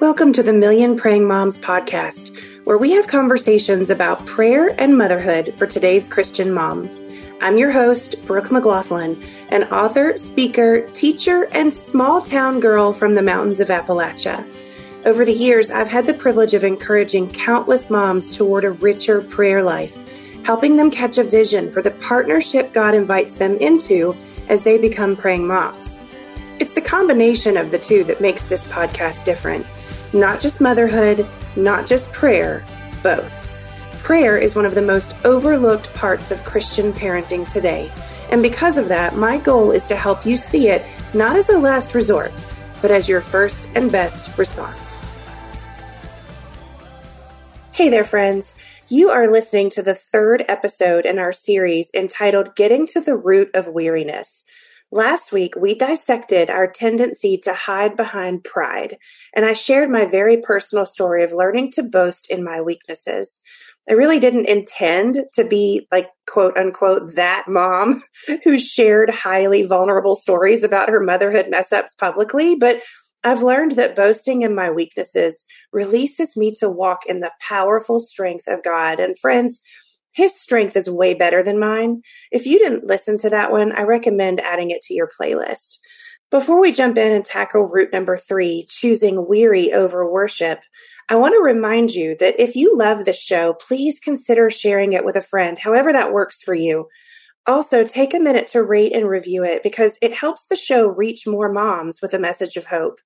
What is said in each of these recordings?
Welcome to the Million Praying Moms podcast, where we have conversations about prayer and motherhood for today's Christian mom. I'm your host, Brooke McGlothlin, an author, speaker, teacher, and small town girl from the mountains of Appalachia. Over the years, I've had the privilege of encouraging countless moms toward a richer prayer life, helping them catch a vision for the partnership God invites them into as they become praying moms. It's the combination of the two that makes this podcast different. Not just motherhood, not just prayer, both. Prayer is one of the most overlooked parts of Christian parenting today. And because of that, my goal is to help you see it not as a last resort, but as your first and best response. Hey there, friends. You are listening to the third episode in our series entitled Getting to the Root of Weariness. Last week, we dissected our tendency to hide behind pride, and I shared my very personal story of learning to boast in my weaknesses. I really didn't intend to be like, quote unquote, that mom who shared highly vulnerable stories about her motherhood mess ups publicly, but I've learned that boasting in my weaknesses releases me to walk in the powerful strength of God. And friends, his strength is way better than mine. If you didn't listen to that one, I recommend adding it to your playlist. Before we jump in and tackle root number three, choosing weary over worship, I want to remind you that if you love the show, please consider sharing it with a friend, however that works for you. Also, take a minute to rate and review it because it helps the show reach more moms with a message of hope.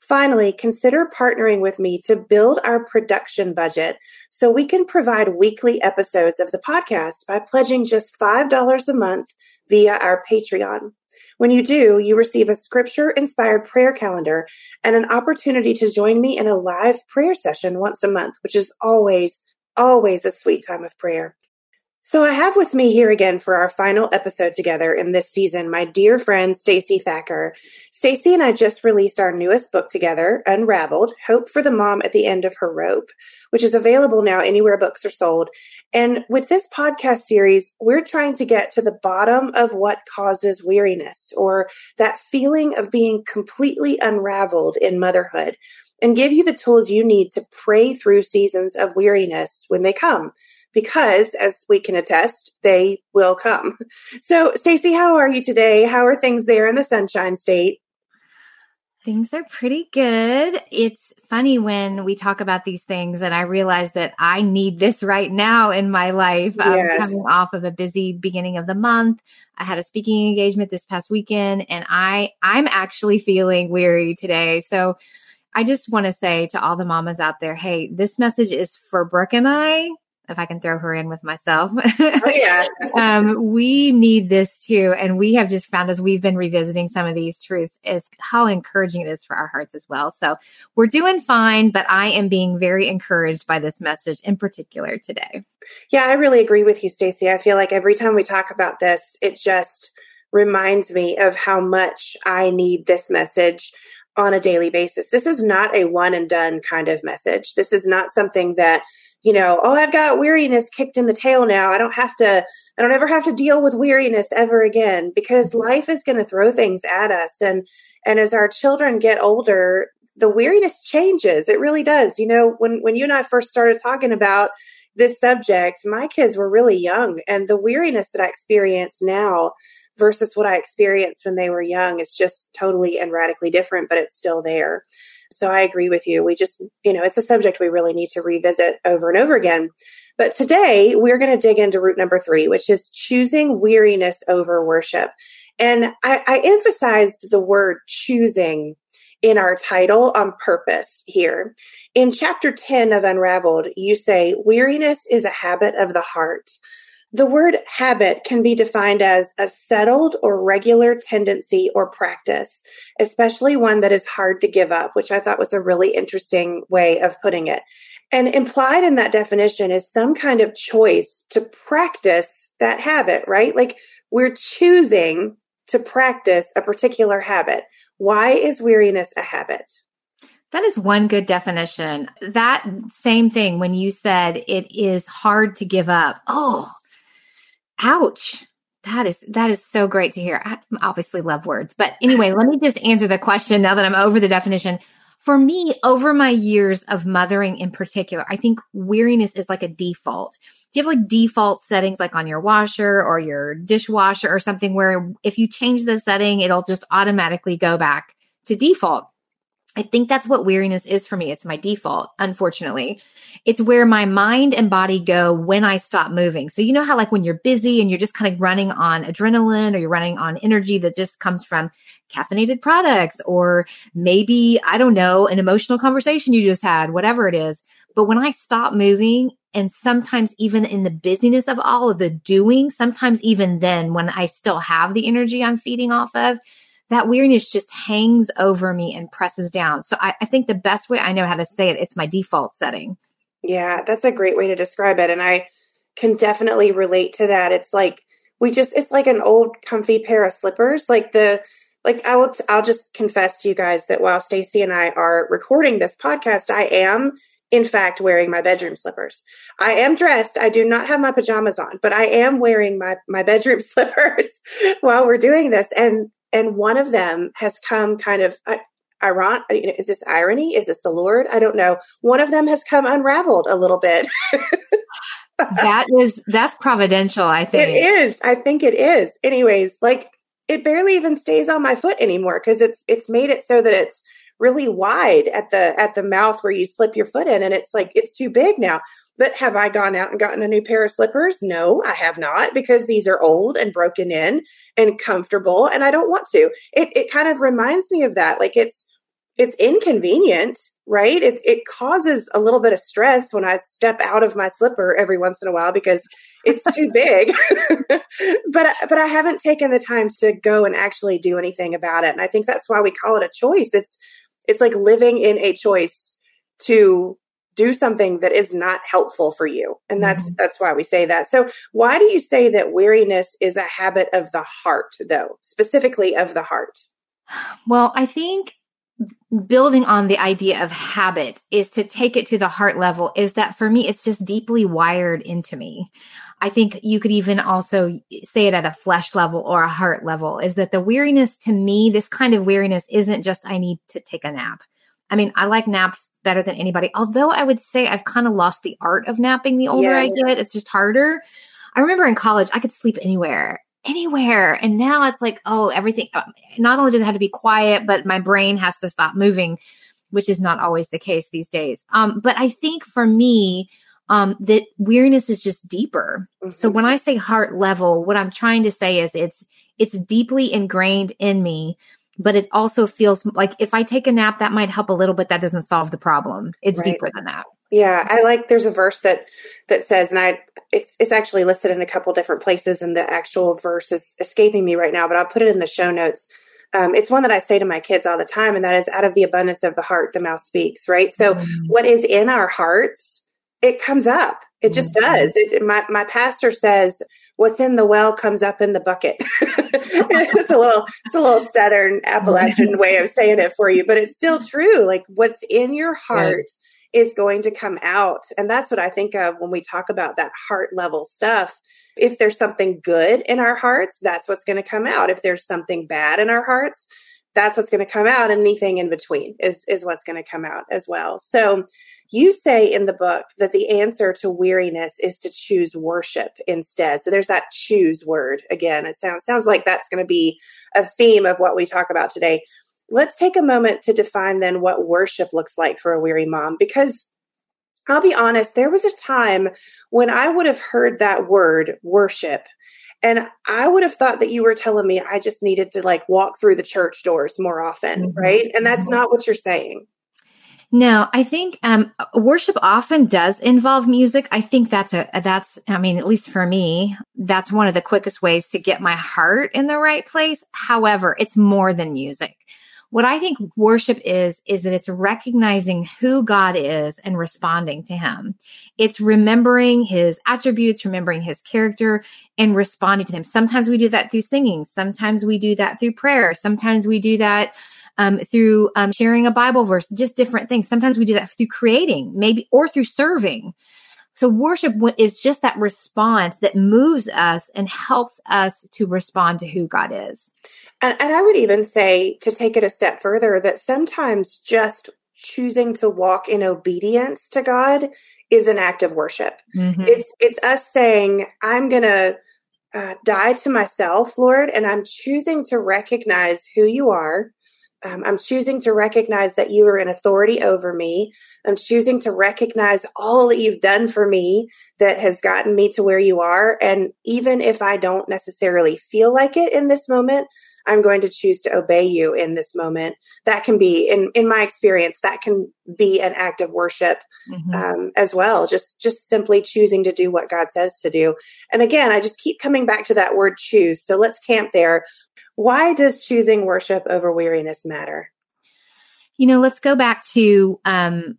Finally, consider partnering with me to build our production budget so we can provide weekly episodes of the podcast by pledging just $5 a month via our Patreon. When you do, you receive a scripture inspired prayer calendar and an opportunity to join me in a live prayer session once a month, which is always, always a sweet time of prayer. So I have with me here again for our final episode together in this season my dear friend Stacey Thacker. Stacey and I just released our newest book together, Unraveled: Hope for the Mom at the End of Her Rope, which is available now anywhere books are sold. And with this podcast series, we're trying to get to the bottom of what causes weariness or that feeling of being completely unraveled in motherhood and give you the tools you need to pray through seasons of weariness when they come because as we can attest, they will come. So, Stacey, how are you today? How are things there in the Sunshine State? Things are pretty good. It's funny when we talk about these things and I realize that I need this right now in my life. Yes. coming off of a busy beginning of the month. I had a speaking engagement this past weekend and I I'm actually feeling weary today. So I just want to say to all the mamas out there, hey, this message is for Brooke and I if I can throw her in with myself. Oh, yeah. um, we need this too. And we have just found as we've been revisiting some of these truths is how encouraging it is for our hearts as well. So we're doing fine, but I am being very encouraged by this message in particular today. Yeah, I really agree with you, Stacey. I feel like every time we talk about this, it just reminds me of how much I need this message on a daily basis. This is not a one and done kind of message. This is not something that you know, oh, I've got weariness kicked in the tail now. I don't have to, I don't ever have to deal with weariness ever again because mm-hmm. life is going to throw things at us. And, and as our children get older, the weariness changes. It really does. You know, when, when you and I first started talking about this subject, my kids were really young and the weariness that I experience now versus what I experienced when they were young is just totally and radically different, but it's still there. So I agree with you. We just, you know, it's a subject we really need to revisit over and over again. But today we're going to dig into root number three, which is choosing weariness over worship. And I, I emphasized the word choosing in our title on purpose here. In chapter 10 of Unraveled, you say, weariness is a habit of the heart. The word habit can be defined as a settled or regular tendency or practice, especially one that is hard to give up, which I thought was a really interesting way of putting it. And implied in that definition is some kind of choice to practice that habit, right? Like we're choosing to practice a particular habit. Why is weariness a habit? That is one good definition. That same thing when you said it is hard to give up. Oh, Ouch. That is that is so great to hear. I obviously love words. But anyway, let me just answer the question now that I'm over the definition. For me, over my years of mothering in particular, I think weariness is like a default. Do you have like default settings like on your washer or your dishwasher or something where if you change the setting, it'll just automatically go back to default? I think that's what weariness is for me. It's my default, unfortunately. It's where my mind and body go when I stop moving. So, you know how, like, when you're busy and you're just kind of running on adrenaline or you're running on energy that just comes from caffeinated products or maybe, I don't know, an emotional conversation you just had, whatever it is. But when I stop moving, and sometimes even in the busyness of all of the doing, sometimes even then, when I still have the energy I'm feeding off of, that weariness just hangs over me and presses down. So I, I, think the best way I know how to say it, it's my default setting. Yeah, that's a great way to describe it. And I can definitely relate to that. It's like we just it's like an old comfy pair of slippers. Like the like I will I'll just confess to you guys that while Stacey and I are recording this podcast, I am in fact wearing my bedroom slippers. I am dressed. I do not have my pajamas on, but I am wearing my my bedroom slippers while we're doing this. And and one of them has come kind of uh, iron is this irony? Is this the lord? I don't know. One of them has come unraveled a little bit. That is that's providential i think. it is. I think it is. Anyways like it barely even stays on my foot anymore because it's it's made it so that it's really wide at the at the mouth where you slip your foot in and it's like it's too big now but have I gone out and gotten a new pair of slippers? No, I have not because these are old and broken in and comfortable and I don't want to. It it kind of reminds me of that. Like it's it's inconvenient, right? It it causes a little bit of stress when I step out of my slipper every once in a while because it's too big. but but I haven't taken the time to go and actually do anything about it. And I think that's why we call it a choice. It's it's like living in a choice to do something that is not helpful for you. And that's mm-hmm. that's why we say that. So why do you say that weariness is a habit of the heart though? Specifically of the heart. Well i think building on the idea of habit is to take it to the heart level is that for me it's just deeply wired into me. I think you could even also say it at a flesh level or a heart level is that the weariness to me this kind of weariness isn't just i need to take a nap. I mean, I like naps better than anybody. Although I would say I've kind of lost the art of napping the older I get. It's just harder. I remember in college, I could sleep anywhere, anywhere. And now it's like, oh, everything, uh, not only does it have to be quiet, but my brain has to stop moving, which is not always the case these days. Um, but I think for me, um, that weariness is just deeper. Mm-hmm. So when I say heart level, what I'm trying to say is it's, it's deeply ingrained in me but it also feels like if I take a nap, that might help a little, but that doesn't solve the problem. It's right. deeper than that. Yeah, I like. There's a verse that that says, and I it's it's actually listed in a couple different places, and the actual verse is escaping me right now, but I'll put it in the show notes. Um, it's one that I say to my kids all the time, and that is, "Out of the abundance of the heart, the mouth speaks." Right. So, mm-hmm. what is in our hearts, it comes up. It just mm-hmm. does. It, my my pastor says, "What's in the well comes up in the bucket." it's a little it's a little southern Appalachian way of saying it for you, but it's still true. Like what's in your heart is going to come out, and that's what I think of when we talk about that heart level stuff. If there's something good in our hearts, that's what's going to come out. If there's something bad in our hearts, that's what's going to come out anything in between is is what's going to come out as well. So you say in the book that the answer to weariness is to choose worship instead. So there's that choose word again. It sounds sounds like that's going to be a theme of what we talk about today. Let's take a moment to define then what worship looks like for a weary mom because I'll be honest, there was a time when I would have heard that word worship and I would have thought that you were telling me I just needed to like walk through the church doors more often, mm-hmm. right? And that's mm-hmm. not what you're saying. No, I think um, worship often does involve music. I think that's a that's I mean, at least for me, that's one of the quickest ways to get my heart in the right place. However, it's more than music. What I think worship is, is that it's recognizing who God is and responding to him. It's remembering his attributes, remembering his character and responding to him. Sometimes we do that through singing. Sometimes we do that through prayer. Sometimes we do that um, through um, sharing a Bible verse, just different things. Sometimes we do that through creating, maybe, or through serving. So worship is just that response that moves us and helps us to respond to who God is. And, and I would even say to take it a step further that sometimes just choosing to walk in obedience to God is an act of worship. Mm-hmm. It's it's us saying, I'm going to uh, die to myself, Lord, and I'm choosing to recognize who you are. Um, I'm choosing to recognize that you are in authority over me. I'm choosing to recognize all that you've done for me that has gotten me to where you are. And even if I don't necessarily feel like it in this moment, I'm going to choose to obey you in this moment. That can be, in in my experience, that can be an act of worship mm-hmm. um, as well. Just just simply choosing to do what God says to do. And again, I just keep coming back to that word choose. So let's camp there. Why does choosing worship over weariness matter? You know, let's go back to um,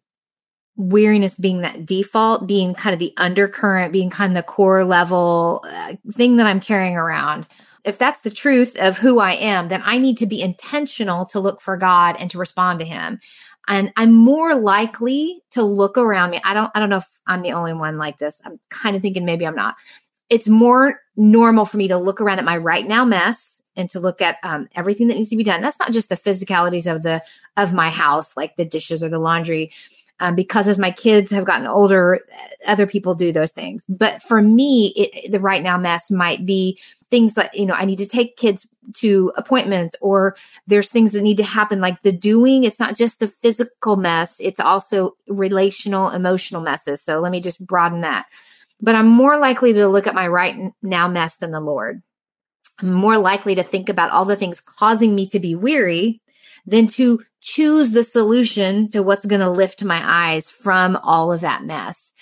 weariness being that default, being kind of the undercurrent, being kind of the core level uh, thing that I'm carrying around. If that's the truth of who I am, then I need to be intentional to look for God and to respond to him. And I'm more likely to look around me. I don't I don't know if I'm the only one like this. I'm kind of thinking maybe I'm not. It's more normal for me to look around at my right now mess and to look at um, everything that needs to be done. That's not just the physicalities of the of my house, like the dishes or the laundry, um, because as my kids have gotten older, other people do those things. But for me, it, the right now mess might be things that you know I need to take kids to appointments, or there's things that need to happen, like the doing. It's not just the physical mess; it's also relational, emotional messes. So let me just broaden that. But I'm more likely to look at my right now mess than the Lord. I'm more likely to think about all the things causing me to be weary than to choose the solution to what's going to lift my eyes from all of that mess.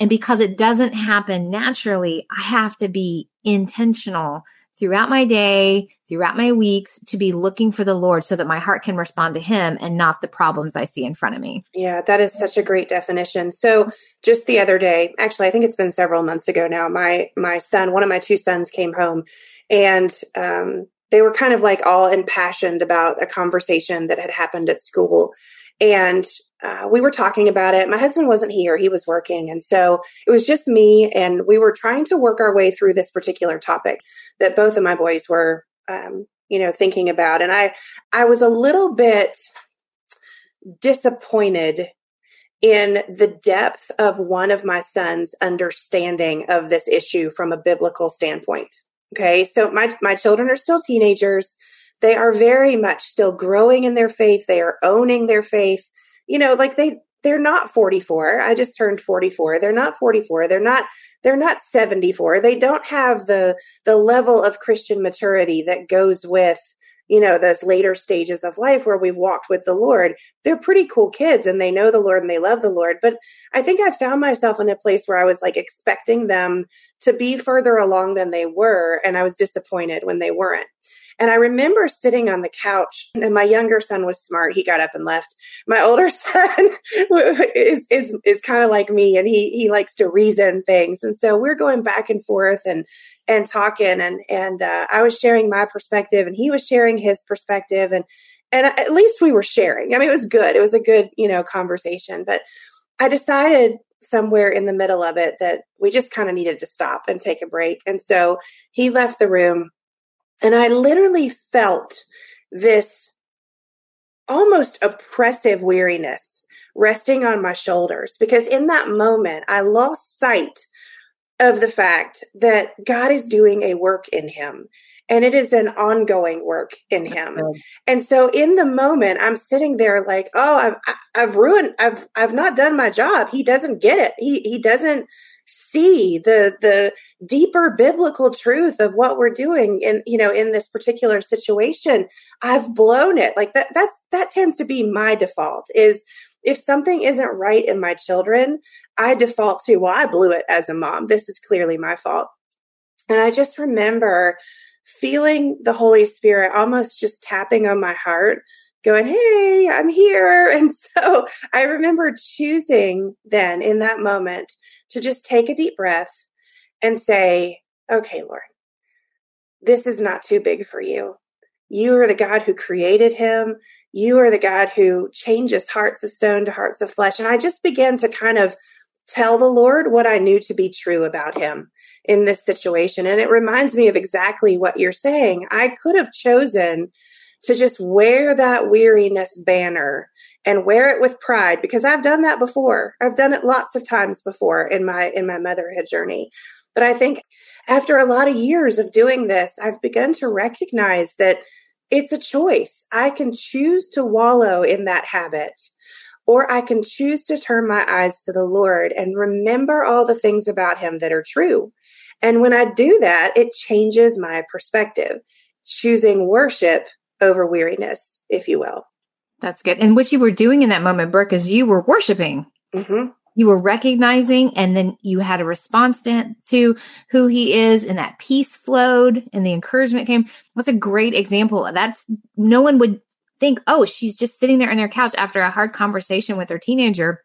And because it doesn't happen naturally, I have to be intentional throughout my day, throughout my weeks to be looking for the Lord so that my heart can respond to Him and not the problems I see in front of me. Yeah, that is such a great definition. So just the other day, actually, I think it's been several months ago now, my, my son, one of my two sons came home and um, they were kind of like all impassioned about a conversation that had happened at school. And uh, we were talking about it. My husband wasn't here, he was working. And so it was just me, and we were trying to work our way through this particular topic that both of my boys were, um, you know, thinking about. And I, I was a little bit disappointed in the depth of one of my son's understanding of this issue from a biblical standpoint. Okay. So my, my children are still teenagers. They are very much still growing in their faith. They are owning their faith. You know, like they, they're not 44. I just turned 44. They're not 44. They're not, they're not 74. They don't have the, the level of Christian maturity that goes with, you know, those later stages of life where we've walked with the Lord. They're pretty cool kids and they know the Lord and they love the Lord. But I think I found myself in a place where I was like expecting them to be further along than they were. And I was disappointed when they weren't. And I remember sitting on the couch and my younger son was smart. He got up and left. My older son is, is, is kind of like me and he, he likes to reason things. And so we're going back and forth and, and talking and, and, uh, I was sharing my perspective and he was sharing his perspective and, and at least we were sharing. I mean, it was good. It was a good, you know, conversation, but I decided somewhere in the middle of it that we just kind of needed to stop and take a break. And so he left the room and I literally felt this almost oppressive weariness resting on my shoulders because in that moment I lost sight of the fact that God is doing a work in him and it is an ongoing work in him. And so in the moment I'm sitting there like, oh, I've I've ruined I've I've not done my job. He doesn't get it. He he doesn't see the the deeper biblical truth of what we're doing in you know in this particular situation i've blown it. Like that that's that tends to be my default is if something isn't right in my children i default to well i blew it as a mom. This is clearly my fault. And i just remember feeling the holy spirit almost just tapping on my heart going, Hey, I'm here. And so I remember choosing then in that moment to just take a deep breath and say, okay, Lord, this is not too big for you. You are the God who created him. You are the God who changes hearts of stone to hearts of flesh. And I just began to kind of tell the Lord what I knew to be true about him in this situation. And it reminds me of exactly what you're saying. I could have chosen to just wear that weariness banner and wear it with pride because I've done that before. I've done it lots of times before in my in my motherhood journey. But I think after a lot of years of doing this, I've begun to recognize that it's a choice. I can choose to wallow in that habit or I can choose to turn my eyes to the Lord and remember all the things about him that are true. And when I do that, it changes my perspective, choosing worship over weariness, if you will. That's good. And what you were doing in that moment, Brooke, is you were worshiping. Mm-hmm. You were recognizing, and then you had a response to, to who he is, and that peace flowed, and the encouragement came. That's a great example. That's no one would think, oh, she's just sitting there on their couch after a hard conversation with her teenager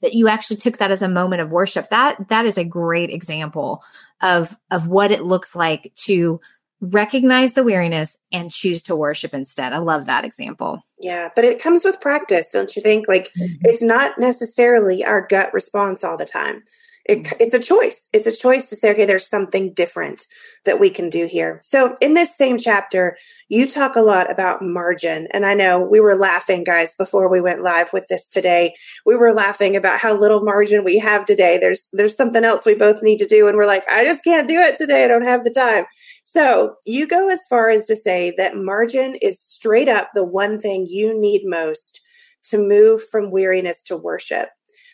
that you actually took that as a moment of worship. That that is a great example of of what it looks like to recognize the weariness and choose to worship instead. I love that example. Yeah, but it comes with practice, don't you think? Like mm-hmm. it's not necessarily our gut response all the time. It, it's a choice. It's a choice to say, okay, there's something different that we can do here. So in this same chapter, you talk a lot about margin. And I know we were laughing, guys, before we went live with this today. We were laughing about how little margin we have today. There's, there's something else we both need to do. And we're like, I just can't do it today. I don't have the time. So you go as far as to say that margin is straight up the one thing you need most to move from weariness to worship.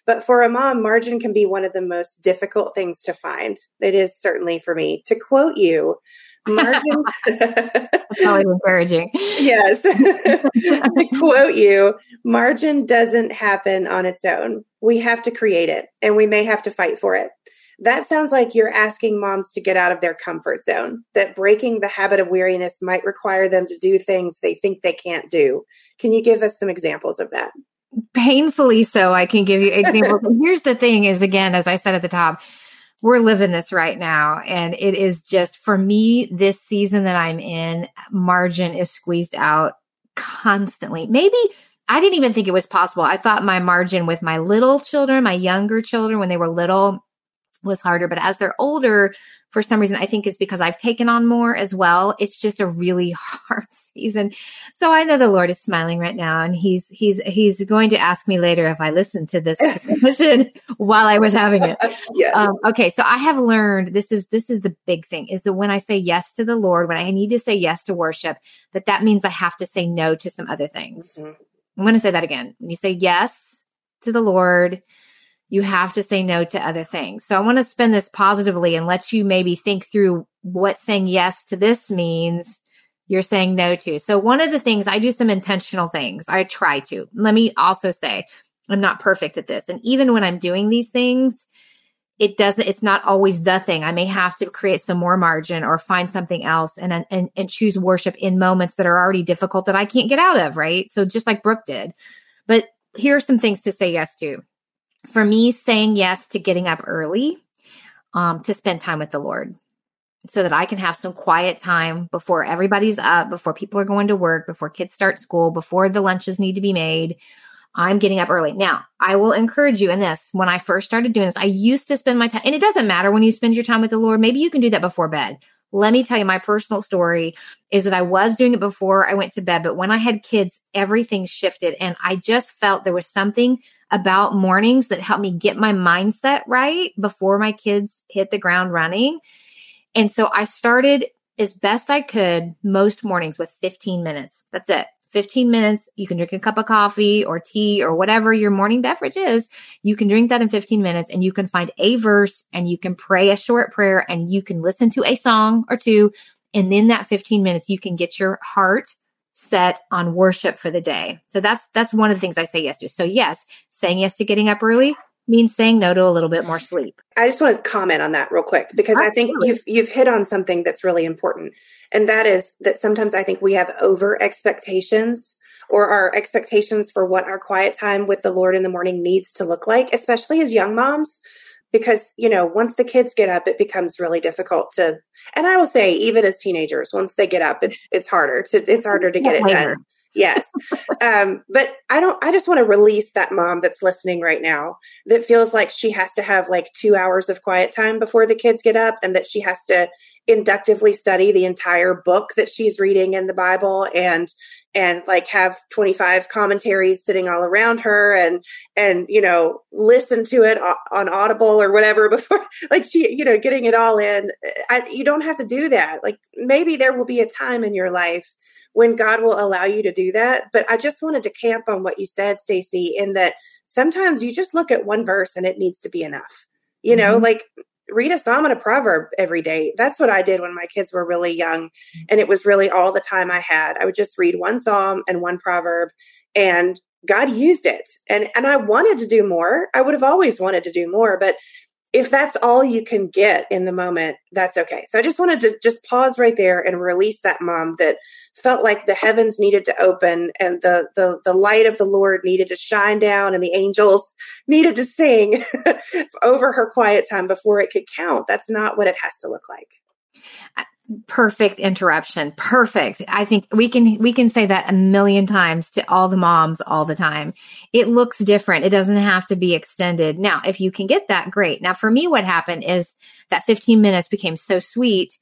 But for a mom, margin can be one of the most difficult things to find. It is certainly for me. To quote you, margin. That's always encouraging. yes. to quote you, margin doesn't happen on its own. We have to create it and we may have to fight for it. That sounds like you're asking moms to get out of their comfort zone, that breaking the habit of weariness might require them to do things they think they can't do. Can you give us some examples of that? painfully so i can give you examples here's the thing is again as i said at the top we're living this right now and it is just for me this season that i'm in margin is squeezed out constantly maybe i didn't even think it was possible i thought my margin with my little children my younger children when they were little was harder but as they're older for some reason, I think it's because I've taken on more as well. It's just a really hard season. So I know the Lord is smiling right now and he's, he's, he's going to ask me later if I listened to this discussion while I was having it. Yes. Um, okay. So I have learned this is, this is the big thing is that when I say yes to the Lord, when I need to say yes to worship, that that means I have to say no to some other things. Mm-hmm. I'm going to say that again. When you say yes to the Lord, you have to say no to other things. So I want to spin this positively and let you maybe think through what saying yes to this means you're saying no to. So one of the things I do some intentional things. I try to. Let me also say I'm not perfect at this. And even when I'm doing these things, it doesn't it's not always the thing. I may have to create some more margin or find something else and and and choose worship in moments that are already difficult that I can't get out of, right? So just like Brooke did. But here are some things to say yes to for me, saying yes to getting up early um, to spend time with the Lord so that I can have some quiet time before everybody's up, before people are going to work, before kids start school, before the lunches need to be made. I'm getting up early. Now, I will encourage you in this. When I first started doing this, I used to spend my time, and it doesn't matter when you spend your time with the Lord. Maybe you can do that before bed. Let me tell you, my personal story is that I was doing it before I went to bed, but when I had kids, everything shifted. And I just felt there was something about mornings that help me get my mindset right before my kids hit the ground running. And so I started as best I could most mornings with 15 minutes. That's it. 15 minutes. You can drink a cup of coffee or tea or whatever your morning beverage is. You can drink that in 15 minutes and you can find a verse and you can pray a short prayer and you can listen to a song or two. And then that 15 minutes, you can get your heart set on worship for the day. So that's that's one of the things I say yes to. So yes, saying yes to getting up early means saying no to a little bit more sleep. I just want to comment on that real quick because Absolutely. I think you've you've hit on something that's really important. And that is that sometimes I think we have over expectations or our expectations for what our quiet time with the Lord in the morning needs to look like, especially as young moms because you know once the kids get up it becomes really difficult to and i will say even as teenagers once they get up it's it's harder to it's harder to get it done Yes. um, but I don't, I just want to release that mom that's listening right now that feels like she has to have like two hours of quiet time before the kids get up and that she has to inductively study the entire book that she's reading in the Bible and and like have 25 commentaries sitting all around her and and you know listen to it on audible or whatever before like she you know getting it all in. I, you don't have to do that. Like maybe there will be a time in your life when god will allow you to do that but i just wanted to camp on what you said stacey in that sometimes you just look at one verse and it needs to be enough. You know mm-hmm. like read a psalm and a proverb every day. That's what I did when my kids were really young. And it was really all the time I had. I would just read one psalm and one proverb and God used it. And and I wanted to do more. I would have always wanted to do more, but if that's all you can get in the moment, that's okay. So I just wanted to just pause right there and release that mom that felt like the heavens needed to open and the the the light of the Lord needed to shine down and the angels needed to sing over her quiet time before it could count. That's not what it has to look like perfect interruption. Perfect. I think we can we can say that a million times to all the moms all the time. It looks different. It doesn't have to be extended. Now if you can get that great. Now for me what happened is that 15 minutes became so sweet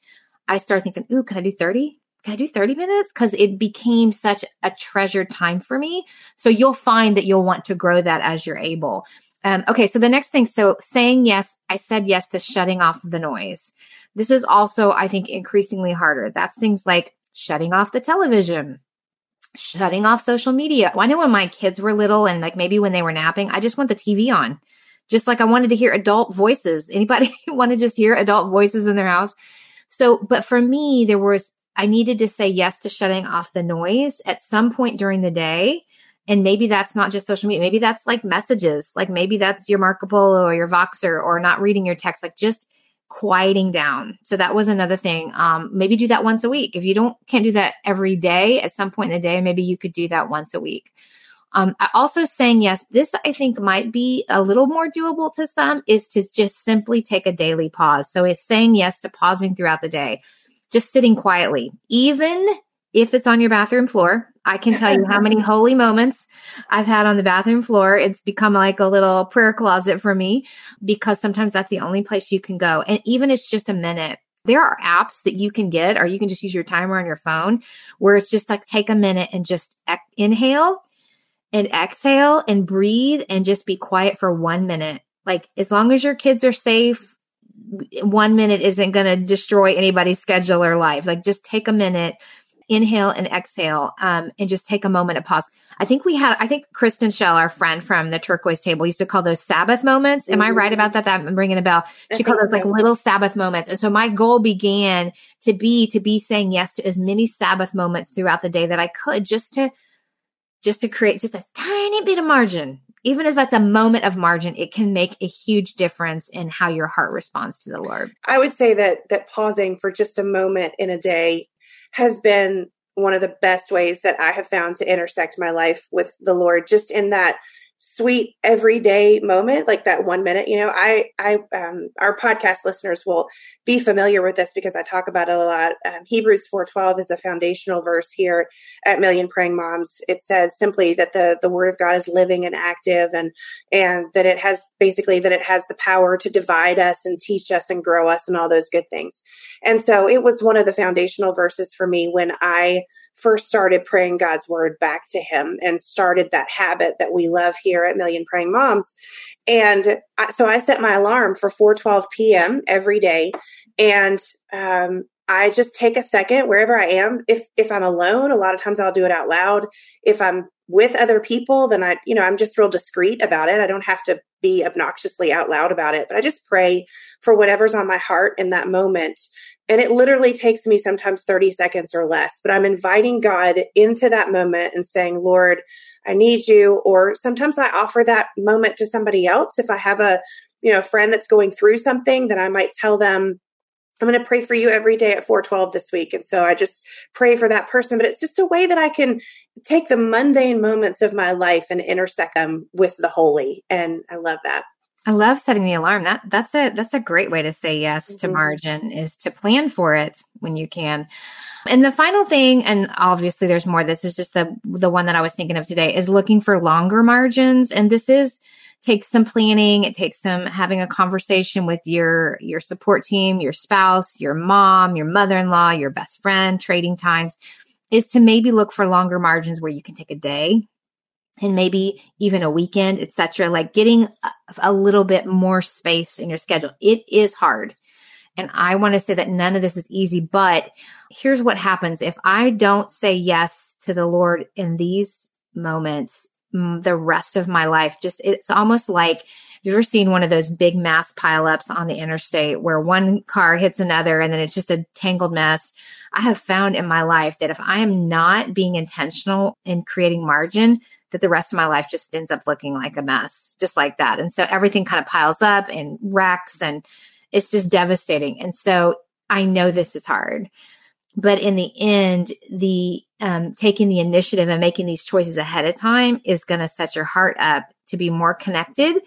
i started thinking ooh can i do 30 can i do 30 minutes? Because it became such a treasured time for me. So you'll find that you'll want to grow that as you're able. Um, okay so the next thing so saying yes i said yes to shutting off the noise this is also, I think, increasingly harder. That's things like shutting off the television, shutting off social media. I know when my kids were little and like maybe when they were napping, I just want the TV on. Just like I wanted to hear adult voices. Anybody want to just hear adult voices in their house? So, but for me, there was, I needed to say yes to shutting off the noise at some point during the day. And maybe that's not just social media. Maybe that's like messages. Like maybe that's your Marco Polo or your Voxer or not reading your text. Like just quieting down. So that was another thing. Um, maybe do that once a week. If you don't can't do that every day, at some point in the day, maybe you could do that once a week. Um, also saying yes. This I think might be a little more doable to some is to just simply take a daily pause. So it's saying yes to pausing throughout the day, just sitting quietly, even if it's on your bathroom floor. I can tell you how many holy moments I've had on the bathroom floor. It's become like a little prayer closet for me because sometimes that's the only place you can go. And even it's just a minute. There are apps that you can get, or you can just use your timer on your phone where it's just like take a minute and just inhale and exhale and breathe and just be quiet for one minute. Like as long as your kids are safe, one minute isn't going to destroy anybody's schedule or life. Like just take a minute inhale and exhale um, and just take a moment to pause. I think we had, I think Kristin Schell, our friend from the turquoise table, used to call those Sabbath moments. Am mm-hmm. I right about that? That I'm ringing a bell. She called those so. like little Sabbath moments. And so my goal began to be, to be saying yes to as many Sabbath moments throughout the day that I could just to, just to create just a tiny bit of margin. Even if that's a moment of margin, it can make a huge difference in how your heart responds to the Lord. I would say that that pausing for just a moment in a day has been one of the best ways that I have found to intersect my life with the Lord, just in that sweet everyday moment like that one minute you know i i um our podcast listeners will be familiar with this because i talk about it a lot. Um, hebrews 412 is a foundational verse here at million praying moms. It says simply that the the word of god is living and active and and that it has basically that it has the power to divide us and teach us and grow us and all those good things. And so it was one of the foundational verses for me when i first started praying God's word back to him and started that habit that we love here at Million Praying Moms. And I, so I set my alarm for 4:12 p.m. every day, and um, I just take a second wherever I am. If if I'm alone, a lot of times I'll do it out loud. If I'm with other people, then I, you know, I'm just real discreet about it. I don't have to be obnoxiously out loud about it, but I just pray for whatever's on my heart in that moment and it literally takes me sometimes 30 seconds or less, but I'm inviting God into that moment and saying, Lord, I need you. Or sometimes I offer that moment to somebody else. If I have a, you know, friend that's going through something, then I might tell them, I'm going to pray for you every day at 412 this week. And so I just pray for that person. But it's just a way that I can take the mundane moments of my life and intersect them with the holy. And I love that. I love setting the alarm. That that's a that's a great way to say yes mm-hmm. to margin is to plan for it when you can. And the final thing, and obviously there's more. This is just the the one that I was thinking of today is looking for longer margins. And this is takes some planning. It takes some having a conversation with your your support team, your spouse, your mom, your mother-in-law, your best friend, trading times, is to maybe look for longer margins where you can take a day and maybe even a weekend, etc. Like getting a, little bit more space in your schedule. It is hard. And I want to say that none of this is easy, but here's what happens. If I don't say yes to the Lord in these moments, mm, the rest of my life, just it's almost like you've ever seen one of those big mass pileups on the interstate where one car hits another and then it's just a tangled mess. I have found in my life that if I am not being intentional in creating margin, that the rest of my life just ends up looking like a mess, just like that. And so everything kind of piles up and wrecks and it's just devastating. And so I know this is hard. But in the end, the um, taking the initiative and making these choices ahead of time is going to set your heart up to be more connected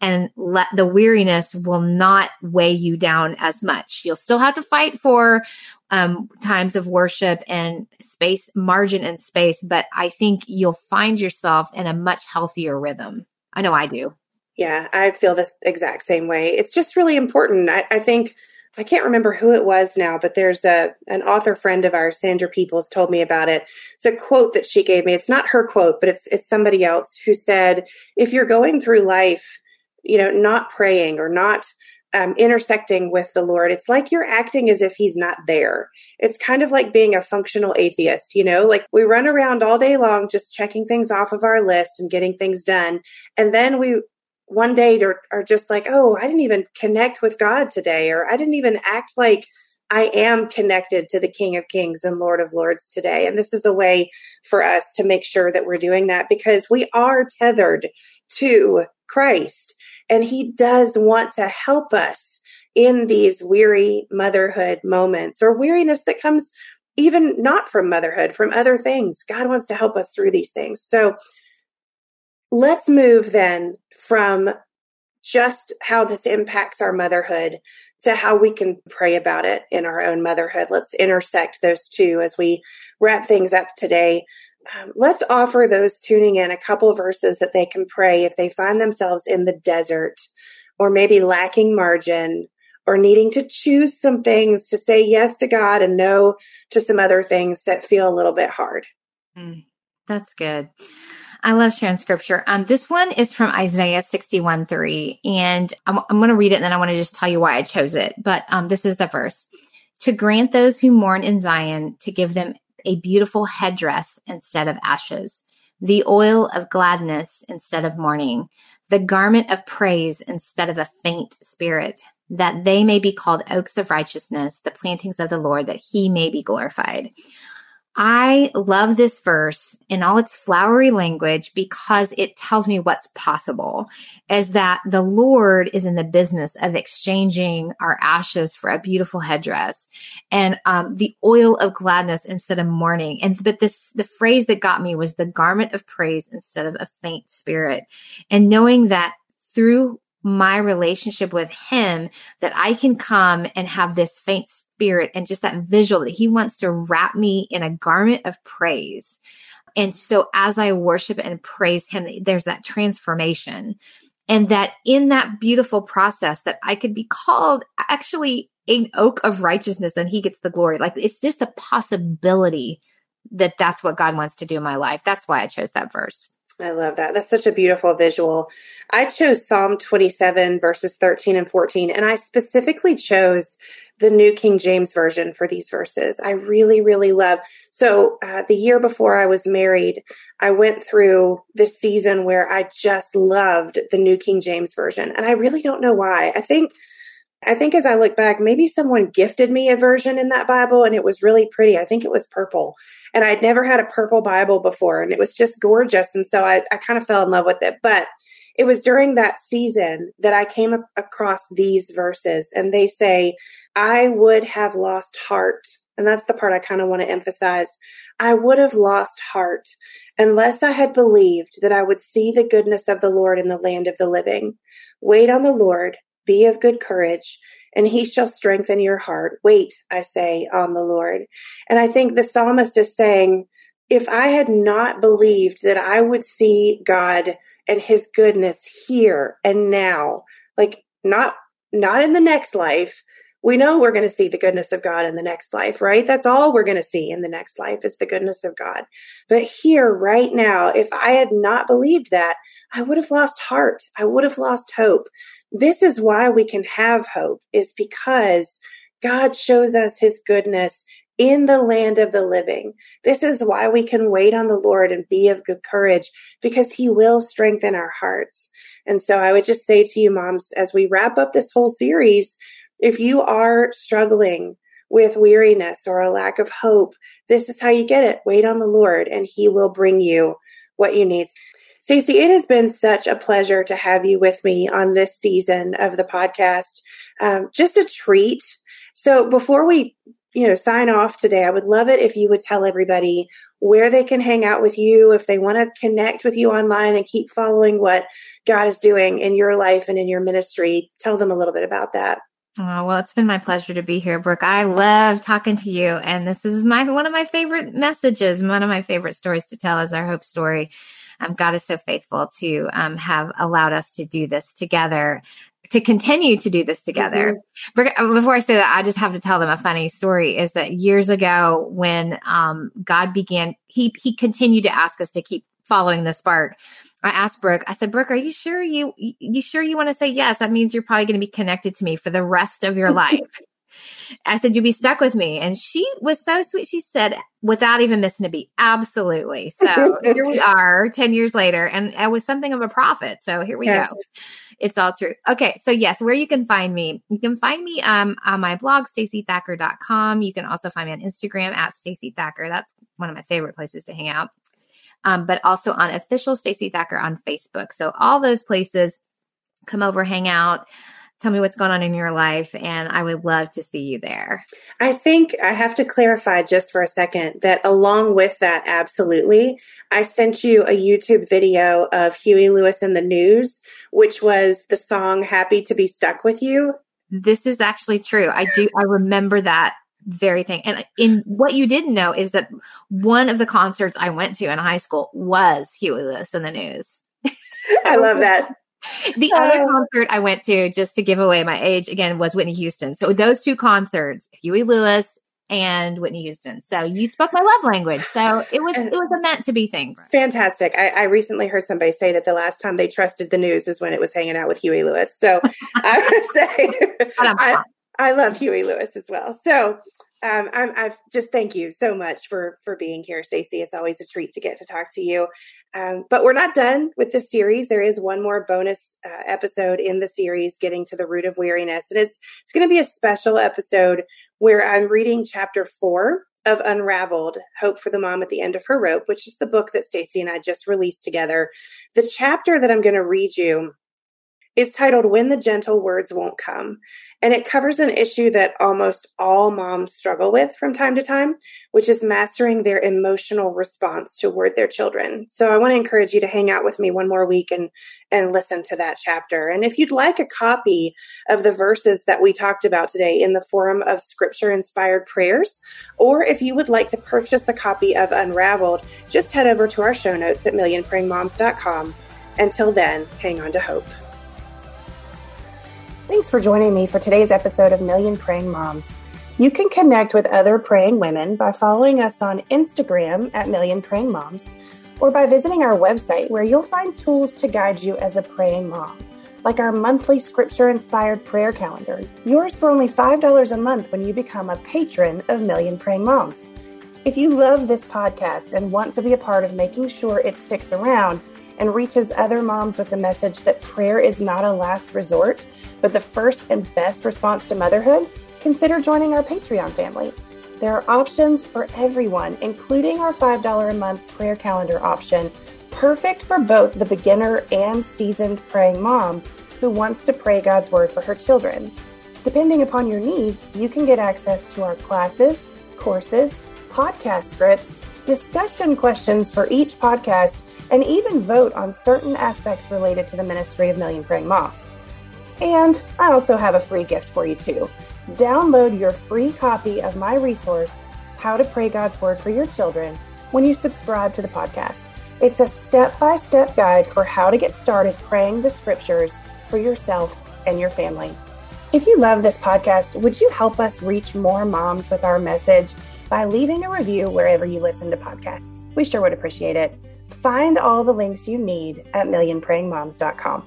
and let the weariness will not weigh you down as much. You'll still have to fight for um, times of worship and space, margin and space, but I think you'll find yourself in a much healthier rhythm. I know I do. Yeah, I feel the exact same way. It's just really important. I, I think I can't remember who it was now, but there's a an author friend of ours, Sandra Peoples, told me about it. It's a quote that she gave me. It's not her quote, but it's it's somebody else who said, "If you're going through life, you know, not praying or not um, intersecting with the Lord, it's like you're acting as if He's not there. It's kind of like being a functional atheist, you know, like we run around all day long just checking things off of our list and getting things done. And then we one day are, are just like, oh, I didn't even connect with God today, or I didn't even act like I am connected to the King of Kings and Lord of Lords today. And this is a way for us to make sure that we're doing that because we are tethered to Christ. And He does want to help us in these weary motherhood moments or weariness that comes even not from motherhood, from other things. God wants to help us through these things. So let's move then from just how this impacts our motherhood to how we can pray about it in our own motherhood. Let's intersect those two as we wrap things up today. Um, let's offer those tuning in a couple verses that they can pray if they find themselves in the desert or maybe lacking margin or needing to choose some things to say yes to God and no to some other things that feel a little bit hard. Mm, that's good. I love sharing scripture. Um, this one is from Isaiah 61 3, and I'm, I'm going to read it and then I want to just tell you why I chose it. But um, this is the verse to grant those who mourn in Zion, to give them a beautiful headdress instead of ashes, the oil of gladness instead of mourning, the garment of praise instead of a faint spirit, that they may be called oaks of righteousness, the plantings of the Lord, that he may be glorified. I love this verse in all its flowery language because it tells me what's possible is that the Lord is in the business of exchanging our ashes for a beautiful headdress and um, the oil of gladness instead of mourning. And but this the phrase that got me was the garment of praise instead of a faint spirit. And knowing that through my relationship with him that I can come and have this faint spirit and just that visual that he wants to wrap me in a garment of praise. And so as I worship and praise him, there's that transformation. And that in that beautiful process that I could be called actually an oak of righteousness and he gets the glory. Like it's just a possibility that that's what God wants to do in my life. That's why I chose that verse. I love that. That's such a beautiful visual. I chose Psalm 27, verses 13 and 14, and I specifically chose the New King James Version for these verses. I really, really love. So, uh, the year before I was married, I went through this season where I just loved the New King James Version, and I really don't know why. I think I think as I look back, maybe someone gifted me a version in that Bible and it was really pretty. I think it was purple. And I'd never had a purple Bible before and it was just gorgeous. And so I, I kind of fell in love with it. But it was during that season that I came across these verses and they say, I would have lost heart. And that's the part I kind of want to emphasize. I would have lost heart unless I had believed that I would see the goodness of the Lord in the land of the living. Wait on the Lord, be of good courage, and he shall strengthen your heart. Wait, I say, on the Lord. And I think the psalmist is saying, if I had not believed that I would see God and his goodness here and now, like not, not in the next life, we know we're going to see the goodness of God in the next life, right? That's all we're going to see in the next life is the goodness of God. But here, right now, if I had not believed that, I would have lost heart. I would have lost hope. This is why we can have hope is because God shows us his goodness in the land of the living. This is why we can wait on the Lord and be of good courage because he will strengthen our hearts. And so I would just say to you, moms, as we wrap up this whole series, if you are struggling with weariness or a lack of hope, this is how you get it. Wait on the Lord and he will bring you what you need. Stacey, it has been such a pleasure to have you with me on this season of the podcast. Um, just a treat. So before we you know, sign off today, I would love it if you would tell everybody where they can hang out with you, if they want to connect with you online and keep following what God is doing in your life and in your ministry. Tell them a little bit about that. Oh, well, it's been my pleasure to be here, Brooke. I love talking to you. And this is my one of my favorite messages, one of my favorite stories to tell is our hope story. Um, God is so faithful to um, have allowed us to do this together to continue to do this together. Mm-hmm. Before I say that, I just have to tell them a funny story is that years ago when um, God began, he, he continued to ask us to keep following the spark. I asked Brooke, I said, Brooke, are you sure you, you sure you want to say yes? That means you're probably going to be connected to me for the rest of your life. I said, you'll be stuck with me. And she was so sweet. She said, without even missing a beat, absolutely. So here we are 10 years later. And I was something of a prophet. So here we yes. go it's all true. Okay. So yes, where you can find me, you can find me um, on my blog, staceythacker.com. You can also find me on Instagram at Stacey Thacker. That's one of my favorite places to hang out. Um, but also on official Stacey Thacker on Facebook. So all those places, come over, hang out tell me what's going on in your life and I would love to see you there. I think I have to clarify just for a second that along with that absolutely I sent you a YouTube video of Huey Lewis and the News which was the song Happy to be stuck with you. This is actually true. I do I remember that very thing. And in what you didn't know is that one of the concerts I went to in high school was Huey Lewis and the News. I love that the uh, other concert I went to, just to give away my age, again, was Whitney Houston. So those two concerts, Huey Lewis and Whitney Houston. So you spoke my love language. So it was it was a meant to be thing. Fantastic. I, I, recently heard somebody say that the last time they trusted the news is when it was hanging out with Huey Lewis. So I would say I, I love Huey Lewis as well. So um, I'm, I've just thank you so much for for being here, Stacey. It's always a treat to get to talk to you. Um, but we're not done with this series. There is one more bonus uh, episode in the series, getting to the root of weariness, and it's it's going to be a special episode where I'm reading chapter four of Unraveled: Hope for the Mom at the End of Her Rope, which is the book that Stacey and I just released together. The chapter that I'm going to read you is titled When the Gentle Words Won't Come. And it covers an issue that almost all moms struggle with from time to time, which is mastering their emotional response toward their children. So I want to encourage you to hang out with me one more week and, and listen to that chapter. And if you'd like a copy of the verses that we talked about today in the form of scripture inspired prayers, or if you would like to purchase a copy of Unraveled, just head over to our show notes at millionprayingmoms.com. Until then, hang on to hope. Thanks for joining me for today's episode of Million Praying Moms. You can connect with other praying women by following us on Instagram at Million Praying Moms or by visiting our website where you'll find tools to guide you as a praying mom, like our monthly scripture inspired prayer calendars, yours for only $5 a month when you become a patron of Million Praying Moms. If you love this podcast and want to be a part of making sure it sticks around and reaches other moms with the message that prayer is not a last resort, but the first and best response to motherhood, consider joining our Patreon family. There are options for everyone, including our $5 a month prayer calendar option, perfect for both the beginner and seasoned praying mom who wants to pray God's word for her children. Depending upon your needs, you can get access to our classes, courses, podcast scripts, discussion questions for each podcast, and even vote on certain aspects related to the ministry of Million Praying Moms. And I also have a free gift for you too. Download your free copy of my resource, How to Pray God's Word for Your Children, when you subscribe to the podcast. It's a step by step guide for how to get started praying the scriptures for yourself and your family. If you love this podcast, would you help us reach more moms with our message by leaving a review wherever you listen to podcasts? We sure would appreciate it. Find all the links you need at millionprayingmoms.com.